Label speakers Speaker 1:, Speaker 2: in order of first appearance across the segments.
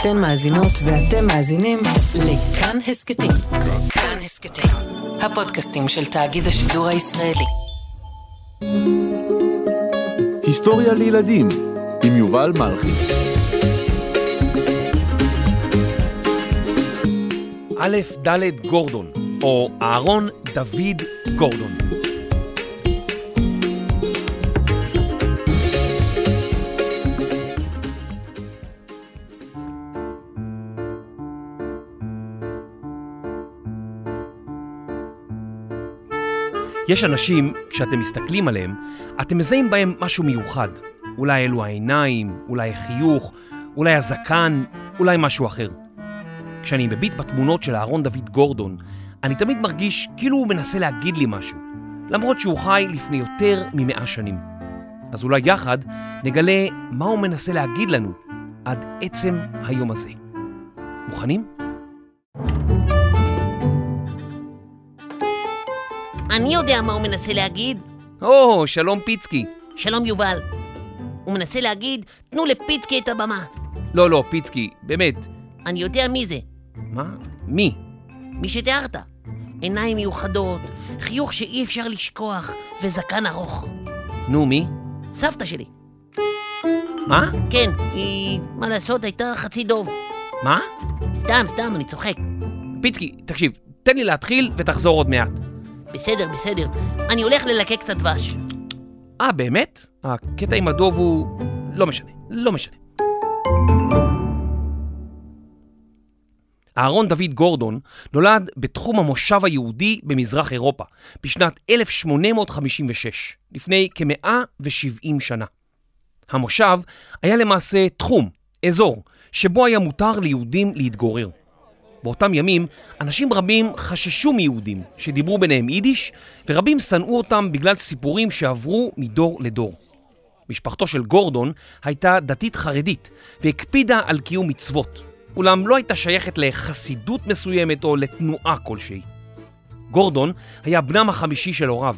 Speaker 1: אתן מאזינות ואתם מאזינים לכאן הסכתים. כאן הסכתים, הפודקאסטים של תאגיד השידור הישראלי.
Speaker 2: היסטוריה לילדים עם יובל מלכי.
Speaker 3: א' ד' גורדון, או אהרון דוד גורדון. יש אנשים, כשאתם מסתכלים עליהם, אתם מזהים בהם משהו מיוחד. אולי אלו העיניים, אולי החיוך, אולי הזקן, אולי משהו אחר. כשאני מביט בתמונות של אהרון דוד גורדון, אני תמיד מרגיש כאילו הוא מנסה להגיד לי משהו, למרות שהוא חי לפני יותר ממאה שנים. אז אולי יחד נגלה מה הוא מנסה להגיד לנו עד עצם היום הזה. מוכנים?
Speaker 4: אני יודע מה הוא מנסה להגיד.
Speaker 3: או, שלום פיצקי.
Speaker 4: שלום יובל. הוא מנסה להגיד, תנו לפיצקי את הבמה.
Speaker 3: לא, לא, פיצקי, באמת.
Speaker 4: אני יודע מי זה.
Speaker 3: מה? מי?
Speaker 4: מי שתיארת. עיניים מיוחדות, חיוך שאי אפשר לשכוח, וזקן ארוך.
Speaker 3: נו, מי?
Speaker 4: סבתא שלי.
Speaker 3: מה?
Speaker 4: כן, היא, מה לעשות, הייתה חצי דוב.
Speaker 3: מה?
Speaker 4: סתם, סתם, אני צוחק.
Speaker 3: פיצקי, תקשיב, תן לי להתחיל ותחזור עוד מעט.
Speaker 4: בסדר, בסדר. אני הולך ללקק קצת דבש.
Speaker 3: אה, באמת? הקטע עם הדוב הוא... לא משנה, לא משנה. אהרון דוד גורדון נולד בתחום המושב היהודי במזרח אירופה בשנת 1856, לפני כ-170 שנה. המושב היה למעשה תחום, אזור, שבו היה מותר ליהודים להתגורר. באותם ימים, אנשים רבים חששו מיהודים שדיברו ביניהם יידיש, ורבים שנאו אותם בגלל סיפורים שעברו מדור לדור. משפחתו של גורדון הייתה דתית חרדית והקפידה על קיום מצוות, אולם לא הייתה שייכת לחסידות מסוימת או לתנועה כלשהי. גורדון היה בנם החמישי של הוריו,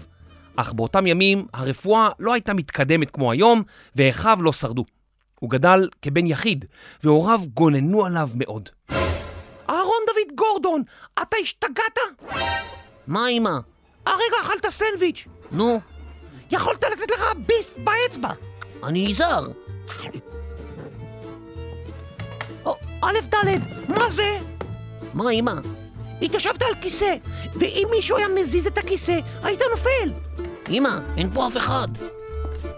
Speaker 3: אך באותם ימים הרפואה לא הייתה מתקדמת כמו היום ואחיו לא שרדו. הוא גדל כבן יחיד, והוריו גוננו עליו מאוד. אהרון דוד גורדון, אתה השתגעת?
Speaker 4: מה, אמא?
Speaker 3: הרגע אכלת סנדוויץ'.
Speaker 4: נו,
Speaker 3: יכולת לתת לך ביס באצבע.
Speaker 4: אני נזהר.
Speaker 3: א' ד', מה זה?
Speaker 4: מה, אמא?
Speaker 3: התיישבת על כיסא, ואם מישהו היה מזיז את הכיסא, היית נופל.
Speaker 4: אמא, אין פה אף אחד.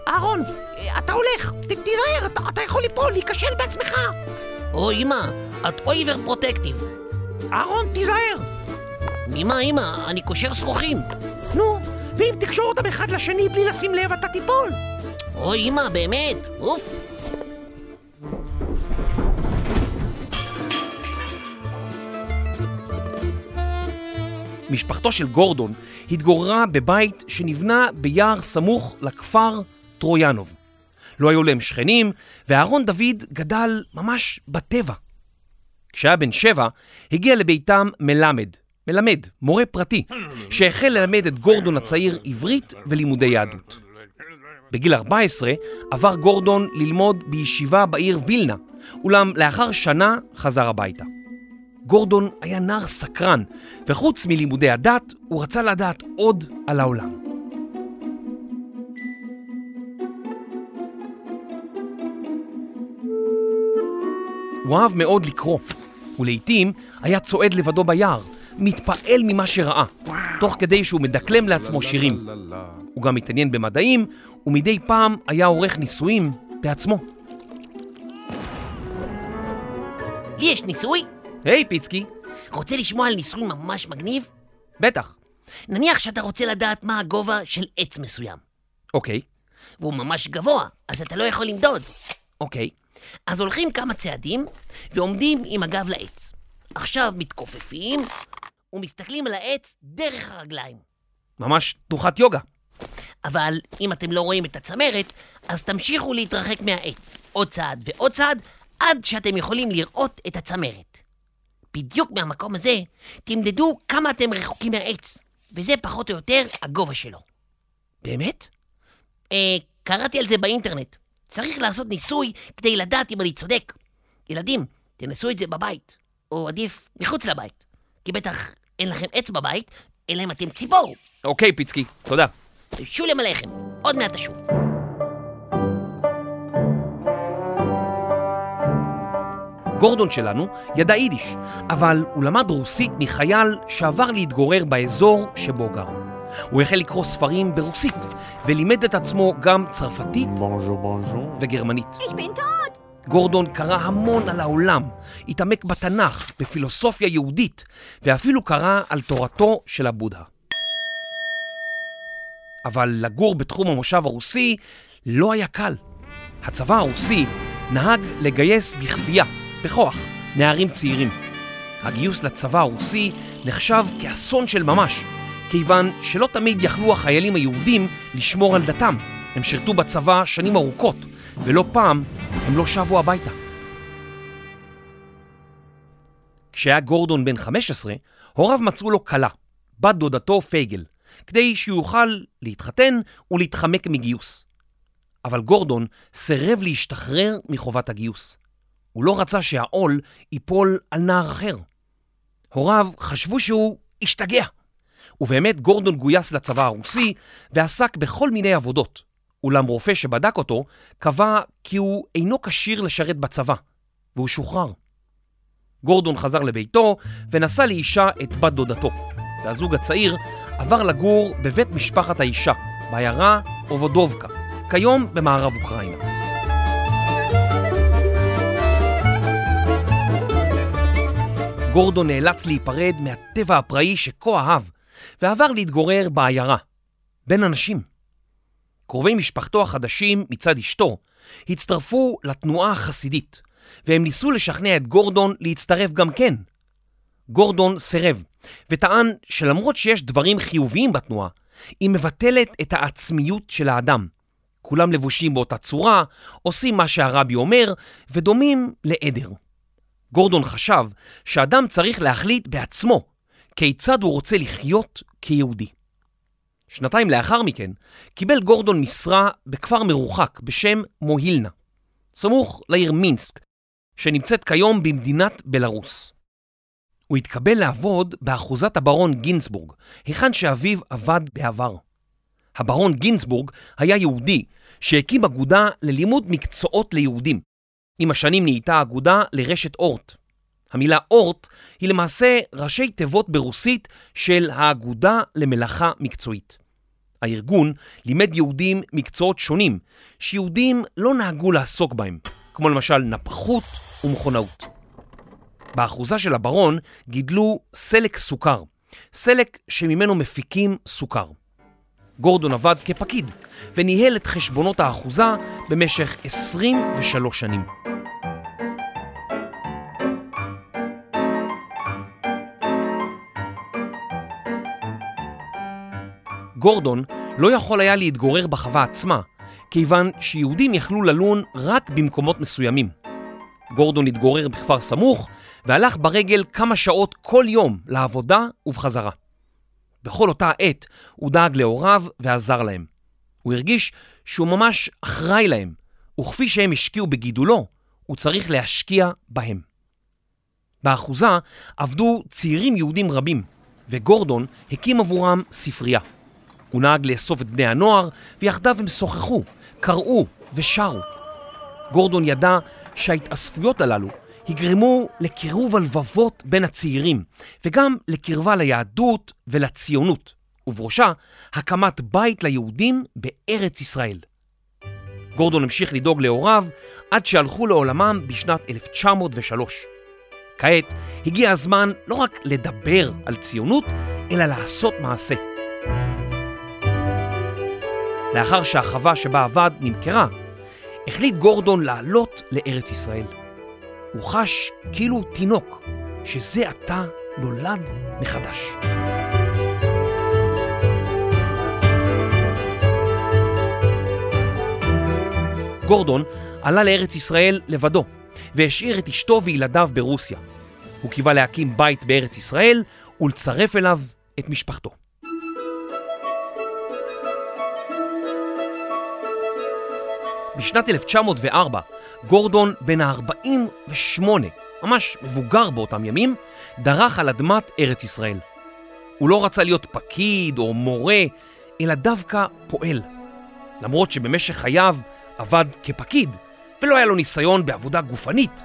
Speaker 3: אהרון, אתה הולך, ת, תיזהר, אתה, אתה יכול ליפול, להיכשל בעצמך.
Speaker 4: או, אמא, את אויבר פרוטקטיב.
Speaker 3: אהרון, תיזהר.
Speaker 4: ממה, אמא? אני קושר שרוכים.
Speaker 3: נו, ואם תקשור אותם אחד לשני בלי לשים לב, אתה תיפול.
Speaker 4: או, אמא, באמת. אוף.
Speaker 3: משפחתו של גורדון התגוררה בבית שנבנה ביער סמוך לכפר טרויאנוב. לא היו להם שכנים, ואהרון דוד גדל ממש בטבע. כשהיה בן שבע, הגיע לביתם מלמד, מלמד, מורה פרטי, שהחל ללמד את גורדון הצעיר עברית ולימודי יהדות. בגיל 14 עבר גורדון ללמוד בישיבה בעיר וילנה, אולם לאחר שנה חזר הביתה. גורדון היה נער סקרן, וחוץ מלימודי הדת, הוא רצה לדעת עוד על העולם. הוא אהב מאוד לקרוא, ולעיתים היה צועד לבדו ביער, מתפעל ממה שראה, תוך כדי שהוא מדקלם לעצמו שירים. הוא גם התעניין במדעים, ומדי פעם היה עורך ניסויים בעצמו.
Speaker 4: לי יש ניסוי?
Speaker 3: היי, פיצקי.
Speaker 4: רוצה לשמוע על ניסוי ממש מגניב?
Speaker 3: בטח.
Speaker 4: נניח שאתה רוצה לדעת מה הגובה של עץ מסוים.
Speaker 3: אוקיי,
Speaker 4: והוא ממש גבוה, אז אתה לא יכול למדוד.
Speaker 3: אוקיי.
Speaker 4: אז הולכים כמה צעדים ועומדים עם הגב לעץ. עכשיו מתכופפים ומסתכלים על העץ דרך הרגליים.
Speaker 3: ממש תנוחת יוגה.
Speaker 4: אבל אם אתם לא רואים את הצמרת, אז תמשיכו להתרחק מהעץ. עוד צעד ועוד צעד, עד שאתם יכולים לראות את הצמרת. בדיוק מהמקום הזה, תמדדו כמה אתם רחוקים מהעץ, וזה פחות או יותר הגובה שלו.
Speaker 3: באמת?
Speaker 4: אה, קראתי על זה באינטרנט. צריך לעשות ניסוי כדי לדעת אם אני צודק. ילדים, תנסו את זה בבית, או עדיף מחוץ לבית, כי בטח אין לכם עץ בבית, אלא אם אתם ציפור.
Speaker 3: אוקיי, פיצקי, תודה.
Speaker 4: שולם עליכם, עוד מעט אשוב.
Speaker 3: גורדון שלנו ידע יידיש, אבל הוא למד רוסית מחייל שעבר להתגורר באזור שבו גר. הוא החל לקרוא ספרים ברוסית, ולימד את עצמו גם צרפתית וגרמנית. גורדון קרא המון על העולם, התעמק בתנ"ך, בפילוסופיה יהודית, ואפילו קרא על תורתו של הבודה. אבל לגור בתחום המושב הרוסי לא היה קל. הצבא הרוסי נהג לגייס בכפייה, בכוח, נערים צעירים. הגיוס לצבא הרוסי נחשב כאסון של ממש, כיוון שלא תמיד יכלו החיילים היהודים לשמור על דתם. הם שירתו בצבא שנים ארוכות, ולא פעם הם לא שבו הביתה. כשהיה גורדון בן 15, הוריו מצאו לו כלה, בת דודתו פייגל, כדי שיוכל להתחתן ולהתחמק מגיוס. אבל גורדון סירב להשתחרר מחובת הגיוס. הוא לא רצה שהעול ייפול על נער אחר. הוריו חשבו שהוא השתגע. ובאמת גורדון גויס לצבא הרוסי ועסק בכל מיני עבודות. אולם רופא שבדק אותו קבע כי הוא אינו כשיר לשרת בצבא, והוא שוחרר. גורדון חזר לביתו ונשא לאישה את בת דודתו, והזוג הצעיר עבר לגור בבית משפחת האישה, בעיירה אובודובקה, כיום במערב אוקראינה. גורדון נאלץ להיפרד מהטבע הפראי שכה אהב, ועבר להתגורר בעיירה, בין אנשים. קרובי משפחתו החדשים מצד אשתו הצטרפו לתנועה החסידית, והם ניסו לשכנע את גורדון להצטרף גם כן. גורדון סירב, וטען שלמרות שיש דברים חיוביים בתנועה, היא מבטלת את העצמיות של האדם. כולם לבושים באותה צורה, עושים מה שהרבי אומר, ודומים לעדר. גורדון חשב שאדם צריך להחליט בעצמו כיצד הוא רוצה לחיות כיהודי. שנתיים לאחר מכן קיבל גורדון משרה בכפר מרוחק בשם מוהילנה, סמוך לעיר מינסק, שנמצאת כיום במדינת בלרוס. הוא התקבל לעבוד באחוזת הברון גינסבורג, היכן שאביו עבד בעבר. הברון גינסבורג היה יהודי שהקים אגודה ללימוד מקצועות ליהודים, עם השנים נהייתה האגודה לרשת אורט. המילה אורט היא למעשה ראשי תיבות ברוסית של האגודה למלאכה מקצועית. הארגון לימד יהודים מקצועות שונים שיהודים לא נהגו לעסוק בהם, כמו למשל נפחות ומכונאות. באחוזה של הברון גידלו סלק סוכר, סלק שממנו מפיקים סוכר. גורדון עבד כפקיד וניהל את חשבונות האחוזה במשך 23 שנים. גורדון לא יכול היה להתגורר בחווה עצמה, כיוון שיהודים יכלו ללון רק במקומות מסוימים. גורדון התגורר בכפר סמוך והלך ברגל כמה שעות כל יום לעבודה ובחזרה. בכל אותה עת הוא דאג להוריו ועזר להם. הוא הרגיש שהוא ממש אחראי להם, וכפי שהם השקיעו בגידולו, הוא צריך להשקיע בהם. באחוזה עבדו צעירים יהודים רבים, וגורדון הקים עבורם ספרייה. הוא נהג לאסוף את בני הנוער, ויחדיו הם שוחחו, קראו ושרו. גורדון ידע שההתאספויות הללו יגרמו לקירוב הלבבות בין הצעירים, וגם לקרבה ליהדות ולציונות, ובראשה הקמת בית ליהודים בארץ ישראל. גורדון המשיך לדאוג להוריו עד שהלכו לעולמם בשנת 1903. כעת הגיע הזמן לא רק לדבר על ציונות, אלא לעשות מעשה. לאחר שהחווה שבה עבד נמכרה, החליט גורדון לעלות לארץ ישראל. הוא חש כאילו תינוק, שזה עתה נולד מחדש. גורדון עלה לארץ ישראל לבדו, והשאיר את אשתו וילדיו ברוסיה. הוא קיווה להקים בית בארץ ישראל ולצרף אליו את משפחתו. בשנת 1904, גורדון, בן ה-48, ממש מבוגר באותם ימים, דרך על אדמת ארץ ישראל. הוא לא רצה להיות פקיד או מורה, אלא דווקא פועל. למרות שבמשך חייו עבד כפקיד, ולא היה לו ניסיון בעבודה גופנית,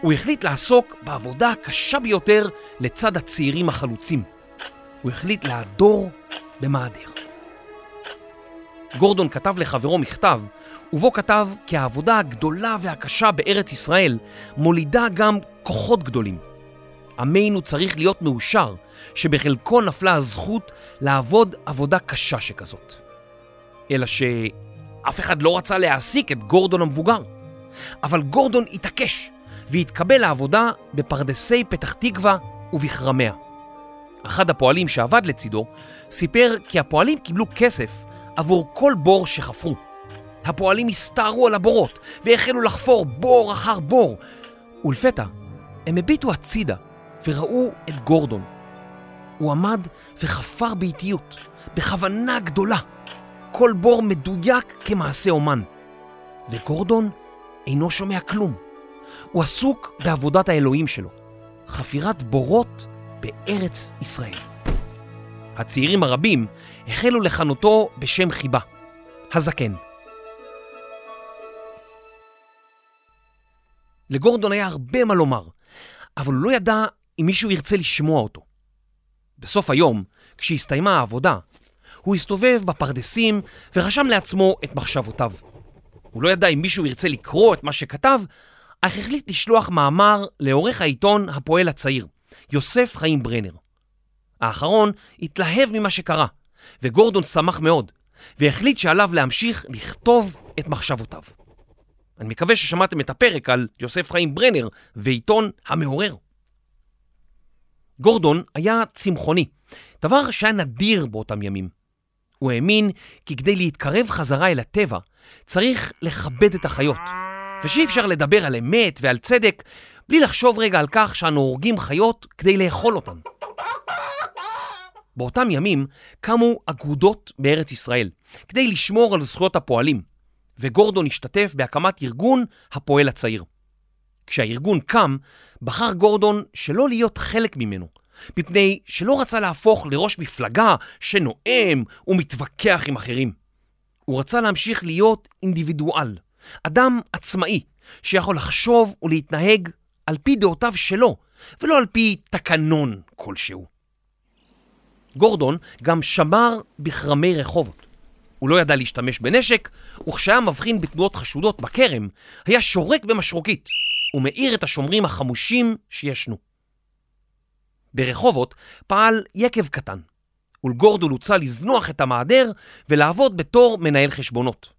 Speaker 3: הוא החליט לעסוק בעבודה הקשה ביותר לצד הצעירים החלוצים. הוא החליט להדור במעדר. גורדון כתב לחברו מכתב, ובו כתב כי העבודה הגדולה והקשה בארץ ישראל מולידה גם כוחות גדולים. עמנו צריך להיות מאושר שבחלקו נפלה הזכות לעבוד עבודה קשה שכזאת. אלא שאף אחד לא רצה להעסיק את גורדון המבוגר. אבל גורדון התעקש והתקבל לעבודה בפרדסי פתח תקווה ובכרמיה. אחד הפועלים שעבד לצידו סיפר כי הפועלים קיבלו כסף עבור כל בור שחפרו. הפועלים הסתערו על הבורות והחלו לחפור בור אחר בור, ולפתע הם הביטו הצידה וראו את גורדון. הוא עמד וחפר באיטיות, בכוונה גדולה, כל בור מדויק כמעשה אומן. וגורדון אינו שומע כלום. הוא עסוק בעבודת האלוהים שלו, חפירת בורות בארץ ישראל. הצעירים הרבים החלו לכנותו בשם חיבה, הזקן. לגורדון היה הרבה מה לומר, אבל הוא לא ידע אם מישהו ירצה לשמוע אותו. בסוף היום, כשהסתיימה העבודה, הוא הסתובב בפרדסים ורשם לעצמו את מחשבותיו. הוא לא ידע אם מישהו ירצה לקרוא את מה שכתב, אך החליט לשלוח מאמר לעורך העיתון הפועל הצעיר, יוסף חיים ברנר. האחרון התלהב ממה שקרה, וגורדון שמח מאוד, והחליט שעליו להמשיך לכתוב את מחשבותיו. אני מקווה ששמעתם את הפרק על יוסף חיים ברנר ועיתון המעורר. גורדון היה צמחוני, דבר שהיה נדיר באותם ימים. הוא האמין כי כדי להתקרב חזרה אל הטבע, צריך לכבד את החיות, ושאי אפשר לדבר על אמת ועל צדק בלי לחשוב רגע על כך שאנו הורגים חיות כדי לאכול אותן. באותם ימים קמו אגודות בארץ ישראל כדי לשמור על זכויות הפועלים, וגורדון השתתף בהקמת ארגון הפועל הצעיר. כשהארגון קם, בחר גורדון שלא להיות חלק ממנו, מפני שלא רצה להפוך לראש מפלגה שנואם ומתווכח עם אחרים. הוא רצה להמשיך להיות אינדיבידואל, אדם עצמאי, שיכול לחשוב ולהתנהג על פי דעותיו שלו, ולא על פי תקנון כלשהו. גורדון גם שמר בכרמי רחובות. הוא לא ידע להשתמש בנשק, וכשהיה מבחין בתנועות חשודות בכרם, היה שורק במשרוקית ומאיר את השומרים החמושים שישנו. ברחובות פעל יקב קטן, ולגורדון הוצע לזנוח את המעדר ולעבוד בתור מנהל חשבונות.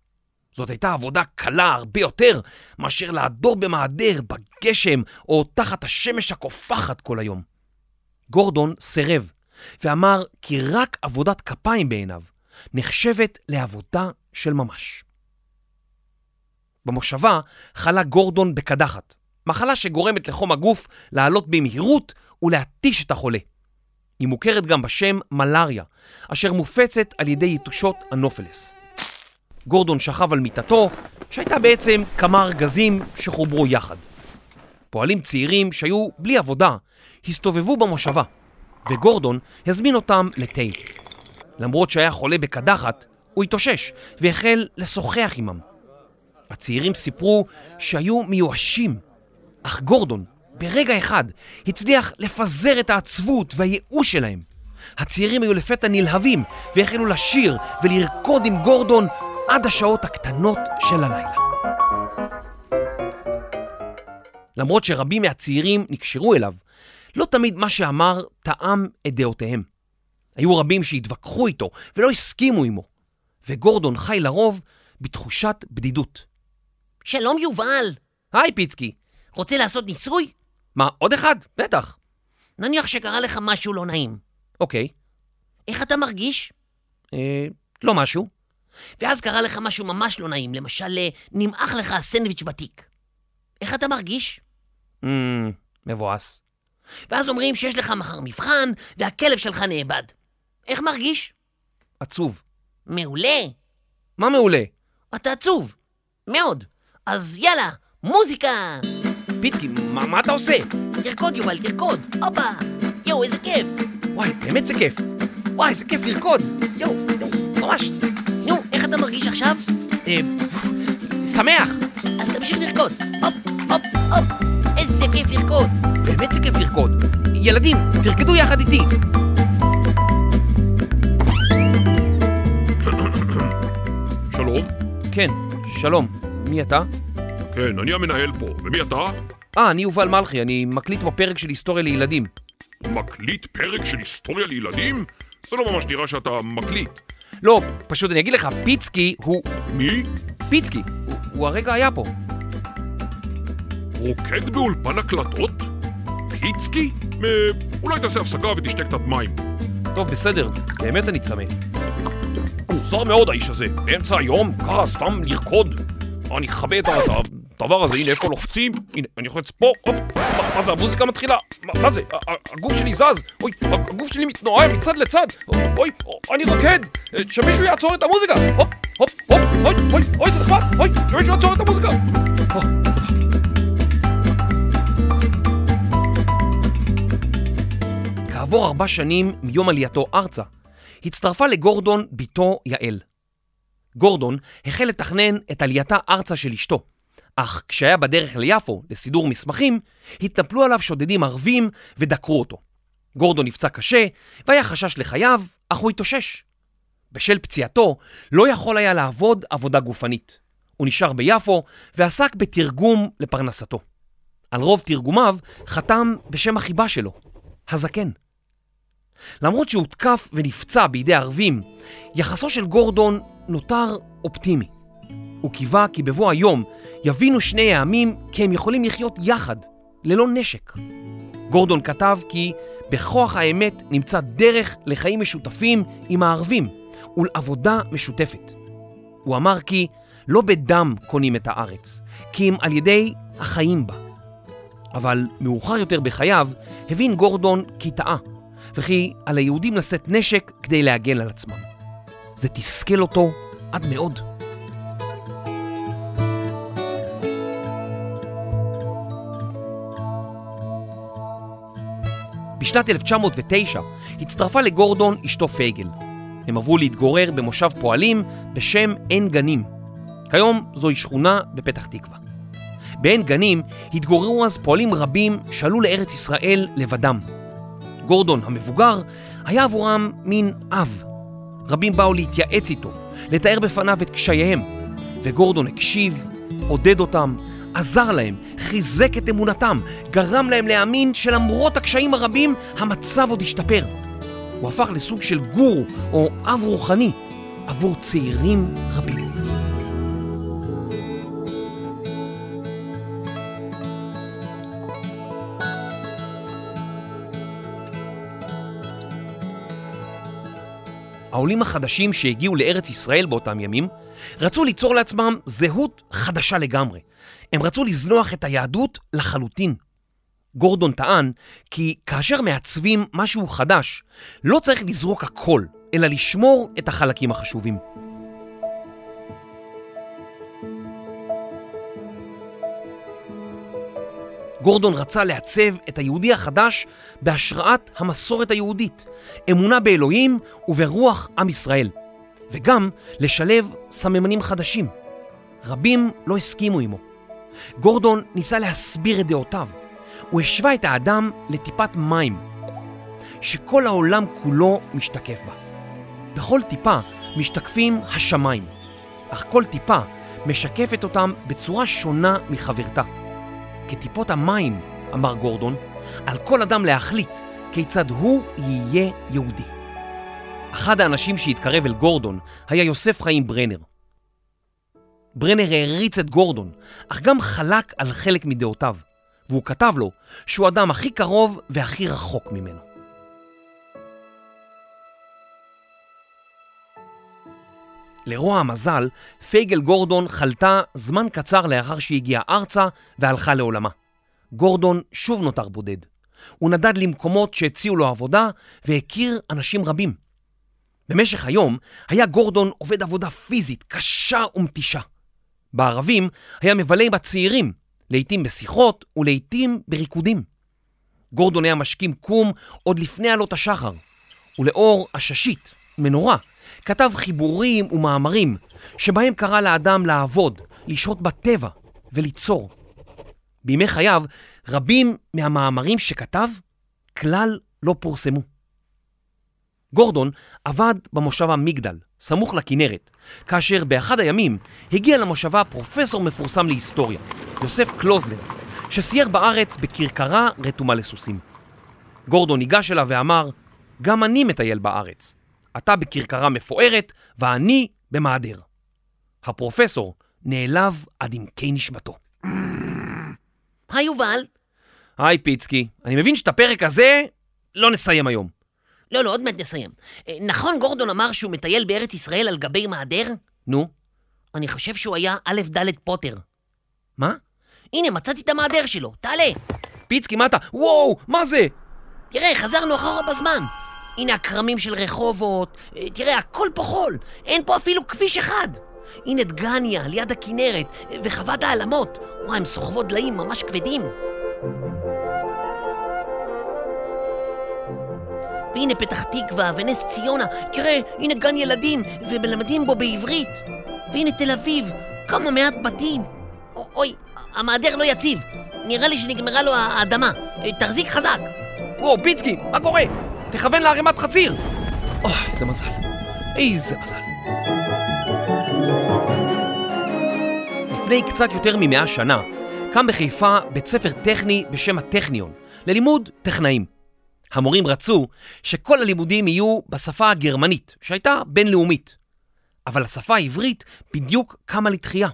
Speaker 3: זאת הייתה עבודה קלה הרבה יותר מאשר לעדור במעדר, בגשם או תחת השמש הקופחת כל היום. גורדון סירב ואמר כי רק עבודת כפיים בעיניו נחשבת לעבודה של ממש. במושבה חלה גורדון בקדחת, מחלה שגורמת לחום הגוף לעלות במהירות ולהתיש את החולה. היא מוכרת גם בשם מלאריה, אשר מופצת על ידי יתושות הנופלס. גורדון שכב על מיטתו, שהייתה בעצם כמה ארגזים שחוברו יחד. פועלים צעירים שהיו בלי עבודה הסתובבו במושבה, וגורדון הזמין אותם לתה. למרות שהיה חולה בקדחת, הוא התאושש והחל לשוחח עמם. הצעירים סיפרו שהיו מיואשים, אך גורדון, ברגע אחד, הצליח לפזר את העצבות והייאוש שלהם. הצעירים היו לפתע נלהבים והחלו לשיר ולרקוד עם גורדון עד השעות הקטנות של הלילה. למרות שרבים מהצעירים נקשרו אליו, לא תמיד מה שאמר טעם את דעותיהם. היו רבים שהתווכחו איתו ולא הסכימו עמו, וגורדון חי לרוב בתחושת בדידות.
Speaker 4: שלום יובל,
Speaker 3: היי פיצקי,
Speaker 4: רוצה לעשות ניסוי?
Speaker 3: מה, עוד אחד? בטח.
Speaker 4: נניח שקרה לך משהו לא נעים.
Speaker 3: אוקיי,
Speaker 4: איך אתה מרגיש?
Speaker 3: אה, לא משהו.
Speaker 4: ואז קרה לך משהו ממש לא נעים, למשל, אה, נמעך לך הסנדוויץ' בתיק. איך אתה מרגיש?
Speaker 3: Mm, מבואס.
Speaker 4: ואז אומרים שיש לך מחר מבחן, והכלב שלך נאבד. איך מרגיש?
Speaker 3: עצוב.
Speaker 4: מעולה.
Speaker 3: מה מעולה?
Speaker 4: אתה עצוב. מאוד. אז יאללה, מוזיקה!
Speaker 3: פיצקי, מה, מה אתה עושה?
Speaker 4: תרקוד יובל, תרקוד! הופה! יואו, איזה כיף!
Speaker 3: וואי, באמת זה כיף. וואי, איזה כיף לרקוד.
Speaker 4: יואו, יואו, ממש! נו, איך אתה מרגיש עכשיו?
Speaker 3: אה, שמח.
Speaker 4: אז תמשיך לרקוד! הופ, הופ, הופ! איזה כיף לרקוד!
Speaker 3: באמת זה כיף לרקוד. ילדים, תרקדו יחד איתי. כן, שלום. מי אתה?
Speaker 5: כן, אני המנהל פה. ומי אתה?
Speaker 3: אה, אני יובל מלכי, אני מקליט בפרק של היסטוריה לילדים.
Speaker 5: מקליט פרק של היסטוריה לילדים? זה לא ממש נראה שאתה מקליט.
Speaker 3: לא, פשוט אני אגיד לך, פיצקי הוא...
Speaker 5: מי?
Speaker 3: פיצקי, הוא, הוא הרגע היה פה.
Speaker 5: רוקד באולפן הקלטות? פיצקי? אה, אולי תעשה הפסקה ותשתה קצת מים.
Speaker 3: טוב, בסדר, באמת אני צמא.
Speaker 5: מוזר מאוד האיש הזה. באמצע היום, ככה סתם לרקוד. אני אכבה את הדבר הזה, הנה איפה לוחצים? הנה, אני לוחץ פה, הופ, מה- מה זה, המוזיקה מתחילה? מה מה זה? הגוף שלי זז, אוי, הגוף שלי מתנועע מצד לצד, אוי, אני רוקד, אה, שמישהו יעצור את המוזיקה, הופ, הופ, הופ, אוי, אוי, אוי, זה נחמד, אוי, שמישהו יעצור את המוזיקה.
Speaker 3: כעבור ארבע שנים מיום עלייתו ארצה, הצטרפה לגורדון בתו יעל. גורדון החל לתכנן את עלייתה ארצה של אשתו, אך כשהיה בדרך ליפו לסידור מסמכים, התנפלו עליו שודדים ערבים ודקרו אותו. גורדון נפצע קשה והיה חשש לחייו, אך הוא התאושש. בשל פציעתו לא יכול היה לעבוד עבודה גופנית. הוא נשאר ביפו ועסק בתרגום לפרנסתו. על רוב תרגומיו חתם בשם החיבה שלו, הזקן. למרות שהותקף ונפצע בידי ערבים, יחסו של גורדון נותר אופטימי. הוא קיווה כי בבוא היום יבינו שני העמים כי הם יכולים לחיות יחד, ללא נשק. גורדון כתב כי בכוח האמת נמצא דרך לחיים משותפים עם הערבים ולעבודה משותפת. הוא אמר כי לא בדם קונים את הארץ, כי אם על ידי החיים בה. אבל מאוחר יותר בחייו הבין גורדון כי טעה, וכי על היהודים לשאת נשק כדי להגן על עצמם. זה תסכל אותו עד מאוד. בשנת 1909 הצטרפה לגורדון אשתו פייגל. הם עברו להתגורר במושב פועלים בשם עין גנים. כיום זוהי שכונה בפתח תקווה. בעין גנים התגוררו אז פועלים רבים שעלו לארץ ישראל לבדם. גורדון המבוגר היה עבורם מין אב. רבים באו להתייעץ איתו, לתאר בפניו את קשייהם, וגורדון הקשיב, עודד אותם, עזר להם, חיזק את אמונתם, גרם להם להאמין שלמרות הקשיים הרבים, המצב עוד השתפר. הוא הפך לסוג של גורו או אב רוחני עבור צעירים רבים. העולים החדשים שהגיעו לארץ ישראל באותם ימים רצו ליצור לעצמם זהות חדשה לגמרי. הם רצו לזנוח את היהדות לחלוטין. גורדון טען כי כאשר מעצבים משהו חדש, לא צריך לזרוק הכל, אלא לשמור את החלקים החשובים. גורדון רצה לעצב את היהודי החדש בהשראת המסורת היהודית, אמונה באלוהים וברוח עם ישראל, וגם לשלב סממנים חדשים. רבים לא הסכימו עמו. גורדון ניסה להסביר את דעותיו. הוא השווה את האדם לטיפת מים, שכל העולם כולו משתקף בה. בכל טיפה משתקפים השמיים, אך כל טיפה משקפת אותם בצורה שונה מחברתה. כטיפות המים, אמר גורדון, על כל אדם להחליט כיצד הוא יהיה יהודי. אחד האנשים שהתקרב אל גורדון היה יוסף חיים ברנר. ברנר העריץ את גורדון, אך גם חלק על חלק מדעותיו, והוא כתב לו שהוא האדם הכי קרוב והכי רחוק ממנו. לרוע המזל, פייגל גורדון חלתה זמן קצר לאחר שהגיעה ארצה והלכה לעולמה. גורדון שוב נותר בודד. הוא נדד למקומות שהציעו לו עבודה והכיר אנשים רבים. במשך היום היה גורדון עובד עבודה פיזית קשה ומתישה. בערבים היה מבלה עם הצעירים, לעתים בשיחות ולעתים בריקודים. גורדון היה משכים קום עוד לפני עלות השחר, ולאור עששית, מנורה, כתב חיבורים ומאמרים שבהם קרא לאדם לעבוד, לשהות בטבע וליצור. בימי חייו, רבים מהמאמרים שכתב כלל לא פורסמו. גורדון עבד במושבה מגדל, סמוך לכנרת, כאשר באחד הימים הגיע למושבה פרופסור מפורסם להיסטוריה, יוסף קלוזלר, שסייר בארץ בכרכרה רתומה לסוסים. גורדון ניגש אליו ואמר, גם אני מטייל בארץ. אתה בכרכרה מפוארת ואני במעדר. הפרופסור נעלב עד עמקי נשמתו.
Speaker 4: היי יובל.
Speaker 3: היי פיצקי, אני מבין שאת הפרק הזה לא נסיים היום.
Speaker 4: לא, לא, עוד מעט נסיים. אה, נכון גורדון אמר שהוא מטייל בארץ ישראל על גבי מעדר?
Speaker 3: נו,
Speaker 4: אני חושב שהוא היה א' ד' פוטר.
Speaker 3: מה?
Speaker 4: הנה, מצאתי את המעדר שלו, תעלה.
Speaker 3: פיצקי, מה אתה? וואו, מה זה?
Speaker 4: תראה, חזרנו אחורה בזמן. הנה הכרמים של רחובות, אה, תראה, הכל פה חול. אין פה אפילו כביש אחד. הנה דגניה, ליד הכנרת, אה, וחוות העלמות. וואי, הם סוחבות דליים ממש כבדים. והנה פתח תקווה ונס ציונה, תראה, הנה גן ילדים, ומלמדים בו בעברית. והנה תל אביב, כמה מעט בתים. אוי, המעדר לא יציב. נראה לי שנגמרה לו האדמה. אה, תחזיק חזק.
Speaker 3: וואו, פיצקי, מה קורה? תכוון לערימת חציר! אוי, איזה מזל. איזה מזל. לפני קצת יותר ממאה שנה קם בחיפה בית ספר טכני בשם הטכניון, ללימוד טכנאים. המורים רצו שכל הלימודים יהיו בשפה הגרמנית, שהייתה בינלאומית. אבל השפה העברית בדיוק קמה לתחייה.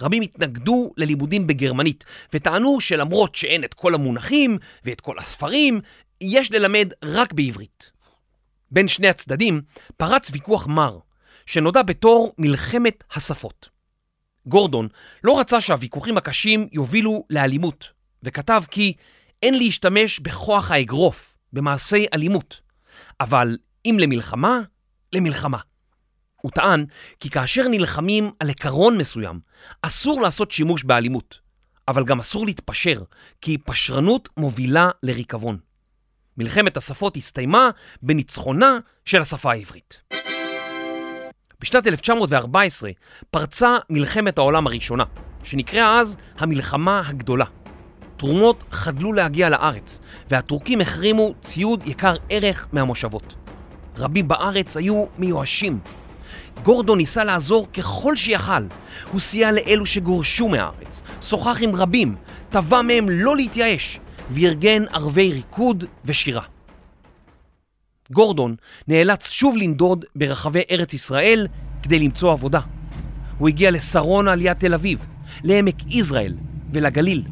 Speaker 3: רבים התנגדו ללימודים בגרמנית, וטענו שלמרות שאין את כל המונחים ואת כל הספרים, יש ללמד רק בעברית. בין שני הצדדים פרץ ויכוח מר, שנודע בתור מלחמת השפות. גורדון לא רצה שהוויכוחים הקשים יובילו לאלימות, וכתב כי אין להשתמש בכוח האגרוף, במעשי אלימות, אבל אם למלחמה, למלחמה. הוא טען כי כאשר נלחמים על עקרון מסוים, אסור לעשות שימוש באלימות, אבל גם אסור להתפשר, כי פשרנות מובילה לריקבון. מלחמת השפות הסתיימה בניצחונה של השפה העברית. בשנת 1914 פרצה מלחמת העולם הראשונה, שנקראה אז המלחמה הגדולה. תרומות חדלו להגיע לארץ, והטורקים החרימו ציוד יקר ערך מהמושבות. רבים בארץ היו מיואשים. גורדון ניסה לעזור ככל שיכל. הוא סייע לאלו שגורשו מהארץ, שוחח עם רבים, תבע מהם לא להתייאש, וארגן ערבי ריקוד ושירה. גורדון נאלץ שוב לנדוד ברחבי ארץ ישראל כדי למצוא עבודה. הוא הגיע לשרונה ליד תל אביב, לעמק יזרעאל ולגליל.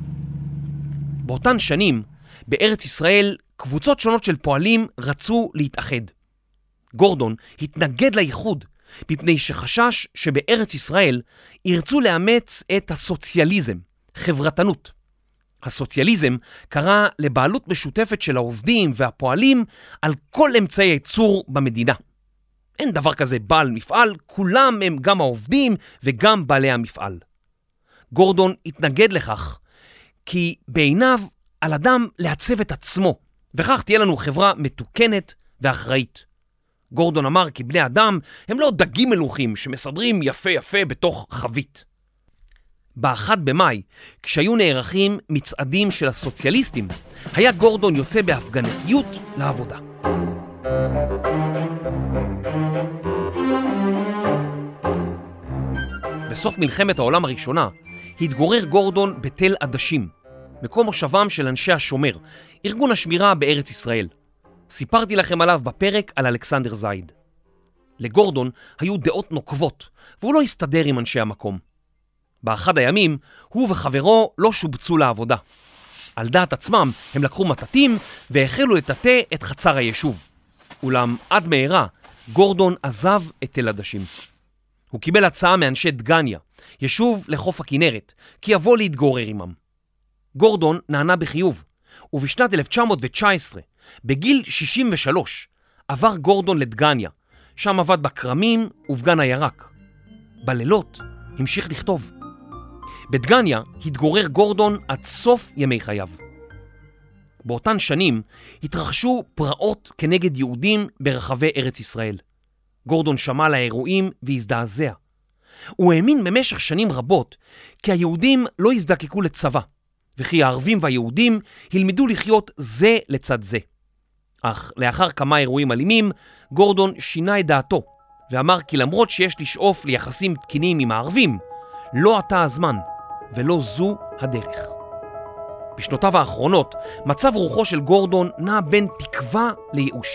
Speaker 3: באותן שנים, בארץ ישראל, קבוצות שונות של פועלים רצו להתאחד. גורדון התנגד לאיחוד, מפני שחשש שבארץ ישראל ירצו לאמץ את הסוציאליזם, חברתנות. הסוציאליזם קרא לבעלות משותפת של העובדים והפועלים על כל אמצעי הייצור במדינה. אין דבר כזה בעל מפעל, כולם הם גם העובדים וגם בעלי המפעל. גורדון התנגד לכך כי בעיניו על אדם לעצב את עצמו, וכך תהיה לנו חברה מתוקנת ואחראית. גורדון אמר כי בני אדם הם לא דגים מלוכים שמסדרים יפה יפה בתוך חבית. ב-1 במאי, כשהיו נערכים מצעדים של הסוציאליסטים, היה גורדון יוצא בהפגנתיות לעבודה. בסוף מלחמת העולם הראשונה התגורר גורדון בתל עדשים, מקום מושבם של אנשי השומר, ארגון השמירה בארץ ישראל. סיפרתי לכם עליו בפרק על אלכסנדר זייד. לגורדון היו דעות נוקבות, והוא לא הסתדר עם אנשי המקום. באחד הימים, הוא וחברו לא שובצו לעבודה. על דעת עצמם, הם לקחו מטאטים והחלו לטאטא את חצר היישוב. אולם עד מהרה, גורדון עזב את תל עדשים. הוא קיבל הצעה מאנשי דגניה, יישוב לחוף הכנרת, כי יבוא להתגורר עמם. גורדון נענה בחיוב, ובשנת 1919, בגיל 63, עבר גורדון לדגניה, שם עבד בכרמים ובגן הירק. בלילות המשיך לכתוב. בדגניה התגורר גורדון עד סוף ימי חייו. באותן שנים התרחשו פרעות כנגד יהודים ברחבי ארץ ישראל. גורדון שמע על האירועים והזדעזע. הוא האמין במשך שנים רבות כי היהודים לא יזדקקו לצבא, וכי הערבים והיהודים ילמדו לחיות זה לצד זה. אך לאחר כמה אירועים אלימים, גורדון שינה את דעתו, ואמר כי למרות שיש לשאוף ליחסים תקינים עם הערבים, לא עתה הזמן, ולא זו הדרך. בשנותיו האחרונות, מצב רוחו של גורדון נע בין תקווה לייאוש.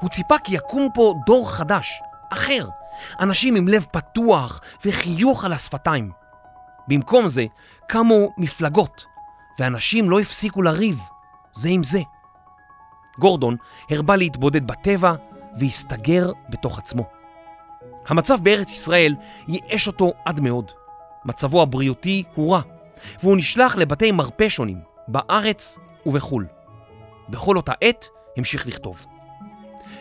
Speaker 3: הוא ציפה כי יקום פה דור חדש, אחר, אנשים עם לב פתוח וחיוך על השפתיים. במקום זה קמו מפלגות, ואנשים לא הפסיקו לריב זה עם זה. גורדון הרבה להתבודד בטבע והסתגר בתוך עצמו. המצב בארץ ישראל ייאש אותו עד מאוד. מצבו הבריאותי הוא רע, והוא נשלח לבתי מרפא שונים, בארץ ובחו"ל. בכל אותה עת המשיך לכתוב.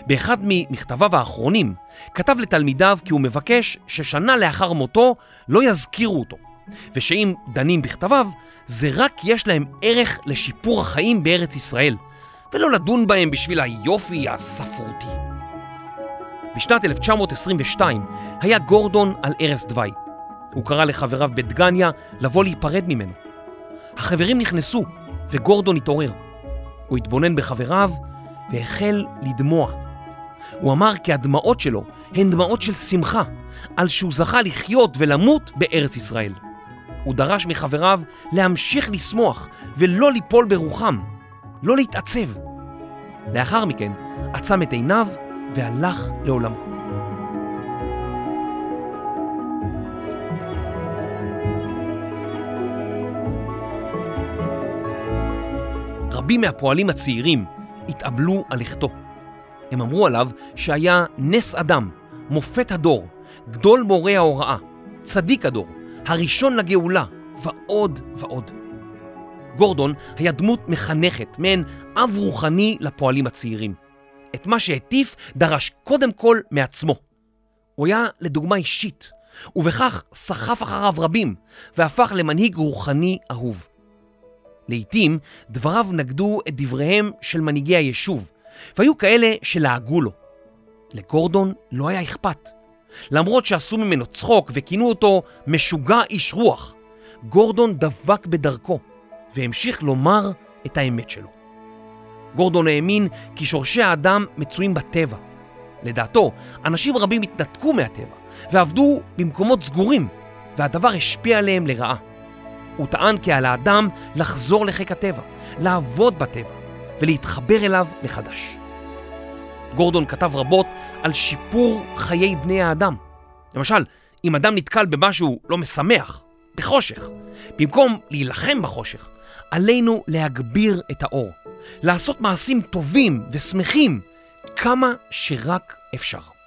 Speaker 3: באחד ממכתביו האחרונים כתב לתלמידיו כי הוא מבקש ששנה לאחר מותו לא יזכירו אותו, ושאם דנים בכתביו, זה רק יש להם ערך לשיפור החיים בארץ ישראל, ולא לדון בהם בשביל היופי הספרותי. בשנת 1922 היה גורדון על ערש דווי. הוא קרא לחבריו בדגניה לבוא להיפרד ממנו. החברים נכנסו, וגורדון התעורר. הוא התבונן בחבריו והחל לדמוע. הוא אמר כי הדמעות שלו הן דמעות של שמחה על שהוא זכה לחיות ולמות בארץ ישראל. הוא דרש מחבריו להמשיך לשמוח ולא ליפול ברוחם, לא להתעצב. לאחר מכן עצם את עיניו והלך לעולמו. רבים מהפועלים הצעירים התאבלו על לכתו. הם אמרו עליו שהיה נס אדם, מופת הדור, גדול מורי ההוראה, צדיק הדור, הראשון לגאולה, ועוד ועוד. גורדון היה דמות מחנכת, מעין אב רוחני לפועלים הצעירים. את מה שהטיף דרש קודם כל מעצמו. הוא היה לדוגמה אישית, ובכך סחף אחריו רבים, והפך למנהיג רוחני אהוב. לעתים דבריו נגדו את דבריהם של מנהיגי היישוב, והיו כאלה שלעגו לו. לגורדון לא היה אכפת. למרות שעשו ממנו צחוק וכינו אותו משוגע איש רוח, גורדון דבק בדרכו והמשיך לומר את האמת שלו. גורדון האמין כי שורשי האדם מצויים בטבע. לדעתו, אנשים רבים התנתקו מהטבע ועבדו במקומות סגורים, והדבר השפיע עליהם לרעה. הוא טען כי על האדם לחזור לחיק הטבע, לעבוד בטבע ולהתחבר אליו מחדש. גורדון כתב רבות על שיפור חיי בני האדם. למשל, אם אדם נתקל במשהו לא משמח, בחושך, במקום להילחם בחושך, עלינו להגביר את האור, לעשות מעשים טובים ושמחים כמה שרק אפשר.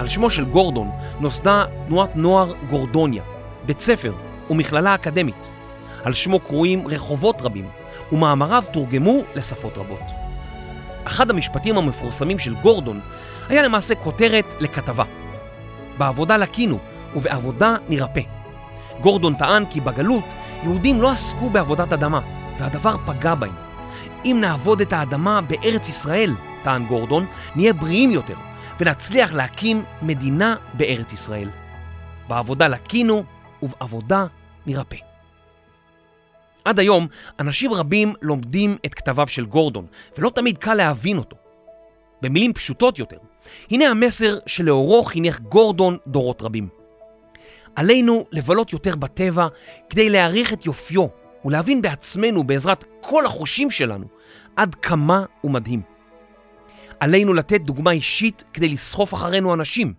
Speaker 3: על שמו של גורדון נוסדה תנועת נוער גורדוניה, בית ספר ומכללה אקדמית. על שמו קרויים רחובות רבים, ומאמריו תורגמו לשפות רבות. אחד המשפטים המפורסמים של גורדון היה למעשה כותרת לכתבה. בעבודה לקינו ובעבודה נרפא. גורדון טען כי בגלות יהודים לא עסקו בעבודת אדמה, והדבר פגע בהם. אם נעבוד את האדמה בארץ ישראל, טען גורדון, נהיה בריאים יותר, ונצליח להקים מדינה בארץ ישראל. בעבודה לקינו ובעבודה נרפא. עד היום אנשים רבים לומדים את כתביו של גורדון, ולא תמיד קל להבין אותו. במילים פשוטות יותר, הנה המסר שלאורו חינך גורדון דורות רבים. עלינו לבלות יותר בטבע כדי להעריך את יופיו ולהבין בעצמנו בעזרת כל החושים שלנו עד כמה הוא מדהים. עלינו לתת דוגמה אישית כדי לסחוף אחרינו אנשים.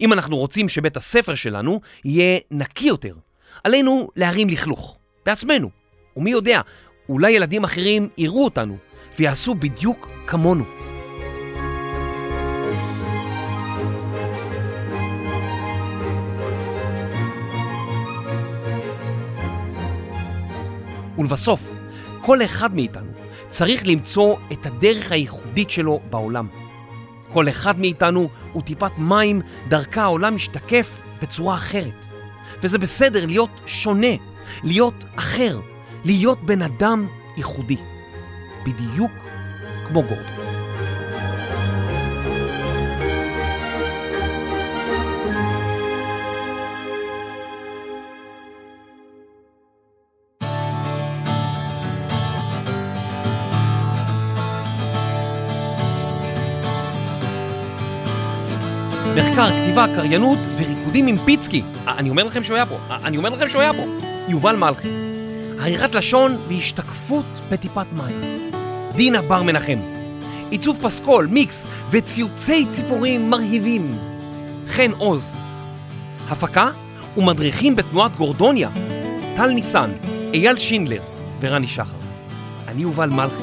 Speaker 3: אם אנחנו רוצים שבית הספר שלנו יהיה נקי יותר, עלינו להרים לכלוך, בעצמנו. ומי יודע, אולי ילדים אחרים יראו אותנו ויעשו בדיוק כמונו. ולבסוף, כל אחד מאיתנו צריך למצוא את הדרך הייחודית שלו בעולם. כל אחד מאיתנו הוא טיפת מים, דרכה העולם משתקף בצורה אחרת. וזה בסדר להיות שונה, להיות אחר, להיות בן אדם ייחודי. בדיוק כמו גורדון. כתיבה, קריינות וריקודים עם פיצקי. אני אומר לכם שהוא היה פה, אני אומר לכם שהוא היה פה. יובל מלכי. עריכת לשון והשתקפות בטיפת מים. דינה בר מנחם. עיצוב פסקול, מיקס וציוצי ציפורים מרהיבים. חן עוז. הפקה ומדריכים בתנועת גורדוניה. טל ניסן, אייל שינדלר ורני שחר. אני יובל מלכי,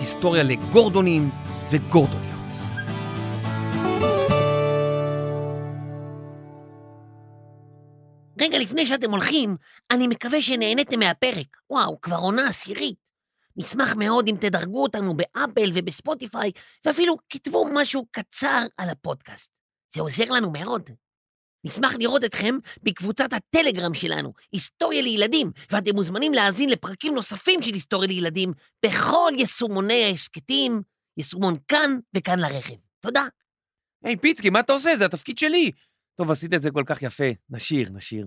Speaker 3: היסטוריה לגורדונים וגורדוניות.
Speaker 4: שאתם הולכים, אני מקווה שנהניתם מהפרק. וואו, כבר עונה עשירית. נשמח מאוד אם תדרגו אותנו באפל ובספוטיפיי, ואפילו כתבו משהו קצר על הפודקאסט. זה עוזר לנו מאוד. נשמח לראות אתכם בקבוצת הטלגרם שלנו, היסטוריה לילדים, ואתם מוזמנים להאזין לפרקים נוספים של היסטוריה לילדים בכל יישומוני ההסכתים, יישומון כאן וכאן לרכב. תודה.
Speaker 3: היי פיצקי, מה אתה עושה? זה התפקיד שלי. טוב, עשית את זה כל כך יפה. נשיר, נשיר.